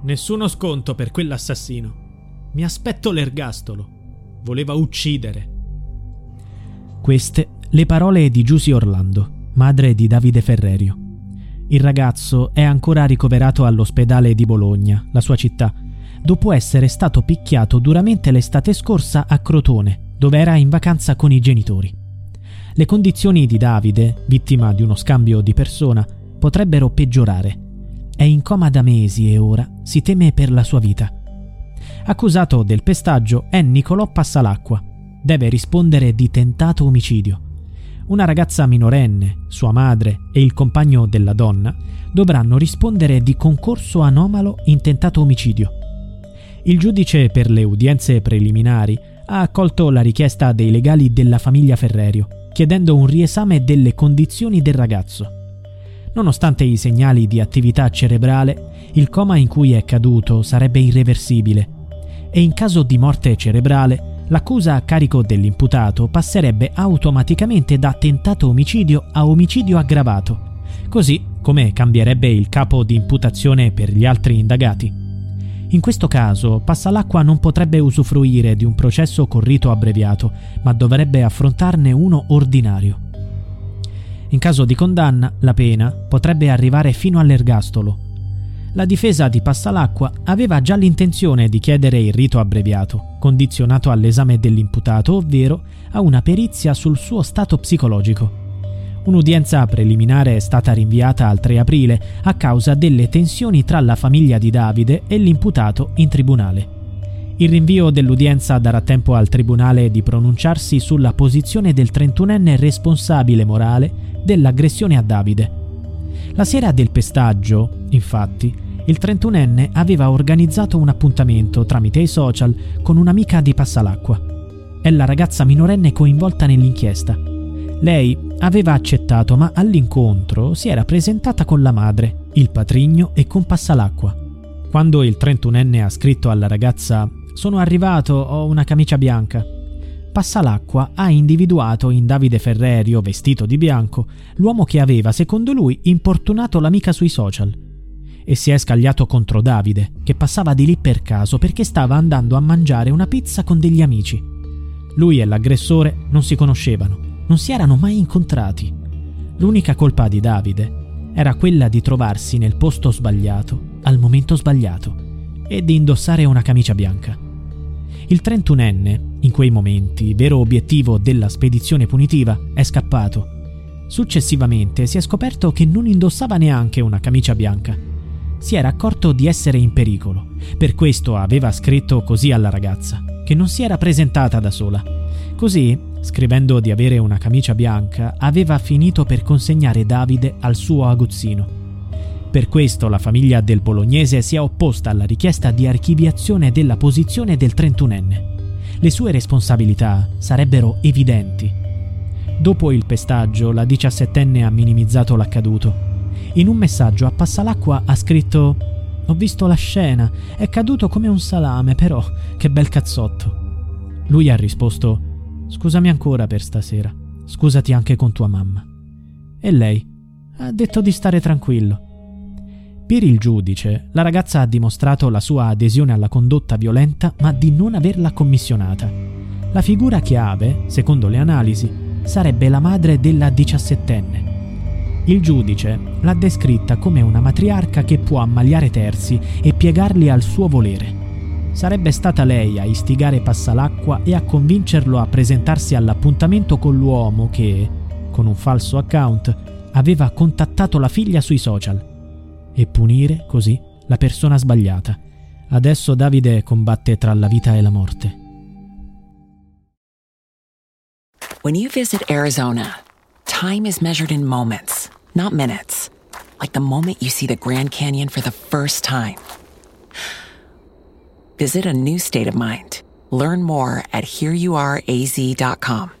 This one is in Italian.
Nessuno sconto per quell'assassino. Mi aspetto l'ergastolo. Voleva uccidere. Queste le parole di Giusy Orlando, madre di Davide Ferrerio. Il ragazzo è ancora ricoverato all'ospedale di Bologna, la sua città, dopo essere stato picchiato duramente l'estate scorsa a Crotone, dove era in vacanza con i genitori. Le condizioni di Davide, vittima di uno scambio di persona, potrebbero peggiorare. È in coma da mesi e ora si teme per la sua vita. Accusato del pestaggio è Nicolò Passalacqua. Deve rispondere di tentato omicidio. Una ragazza minorenne, sua madre e il compagno della donna dovranno rispondere di concorso anomalo in tentato omicidio. Il giudice per le udienze preliminari ha accolto la richiesta dei legali della famiglia Ferrerio, chiedendo un riesame delle condizioni del ragazzo. Nonostante i segnali di attività cerebrale, il coma in cui è caduto sarebbe irreversibile e in caso di morte cerebrale l'accusa a carico dell'imputato passerebbe automaticamente da tentato omicidio a omicidio aggravato, così come cambierebbe il capo di imputazione per gli altri indagati. In questo caso Passalacqua non potrebbe usufruire di un processo con rito abbreviato, ma dovrebbe affrontarne uno ordinario. In caso di condanna, la pena potrebbe arrivare fino all'ergastolo. La difesa di Passalacqua aveva già l'intenzione di chiedere il rito abbreviato, condizionato all'esame dell'imputato, ovvero a una perizia sul suo stato psicologico. Un'udienza preliminare è stata rinviata al 3 aprile a causa delle tensioni tra la famiglia di Davide e l'imputato in tribunale. Il rinvio dell'udienza darà tempo al tribunale di pronunciarsi sulla posizione del 31enne responsabile morale dell'aggressione a Davide. La sera del pestaggio, infatti, il 31enne aveva organizzato un appuntamento tramite i social con un'amica di Passalacqua. È la ragazza minorenne coinvolta nell'inchiesta lei aveva accettato, ma all'incontro si era presentata con la madre, il patrigno e con Passalacqua. Quando il 31enne ha scritto alla ragazza Sono arrivato, ho una camicia bianca. Passalacqua ha individuato in Davide Ferrerio, vestito di bianco, l'uomo che aveva, secondo lui, importunato l'amica sui social. E si è scagliato contro Davide, che passava di lì per caso perché stava andando a mangiare una pizza con degli amici. Lui e l'aggressore non si conoscevano non si erano mai incontrati. L'unica colpa di Davide era quella di trovarsi nel posto sbagliato, al momento sbagliato, e di indossare una camicia bianca. Il 31enne, in quei momenti, vero obiettivo della spedizione punitiva, è scappato. Successivamente si è scoperto che non indossava neanche una camicia bianca. Si era accorto di essere in pericolo, per questo aveva scritto così alla ragazza, che non si era presentata da sola. Così Scrivendo di avere una camicia bianca, aveva finito per consegnare Davide al suo aguzzino. Per questo la famiglia del bolognese si è opposta alla richiesta di archiviazione della posizione del 31enne. Le sue responsabilità sarebbero evidenti. Dopo il pestaggio, la diciassettenne ha minimizzato l'accaduto. In un messaggio a Passalacqua ha scritto Ho visto la scena, è caduto come un salame, però che bel cazzotto. Lui ha risposto Scusami ancora per stasera. Scusati anche con tua mamma. E lei ha detto di stare tranquillo. Per il giudice, la ragazza ha dimostrato la sua adesione alla condotta violenta, ma di non averla commissionata. La figura chiave, secondo le analisi, sarebbe la madre della diciassettenne. Il giudice l'ha descritta come una matriarca che può ammagliare terzi e piegarli al suo volere. Sarebbe stata lei a istigare Passalacqua e a convincerlo a presentarsi all'appuntamento con l'uomo che, con un falso account, aveva contattato la figlia sui social e punire così la persona sbagliata. Adesso Davide combatte tra la vita e la morte. When you visit Arizona, time is measured in moments, not minutes. Like the moment you see the Grand Canyon for the first time. Visit a new state of mind. Learn more at hereyouareaz.com.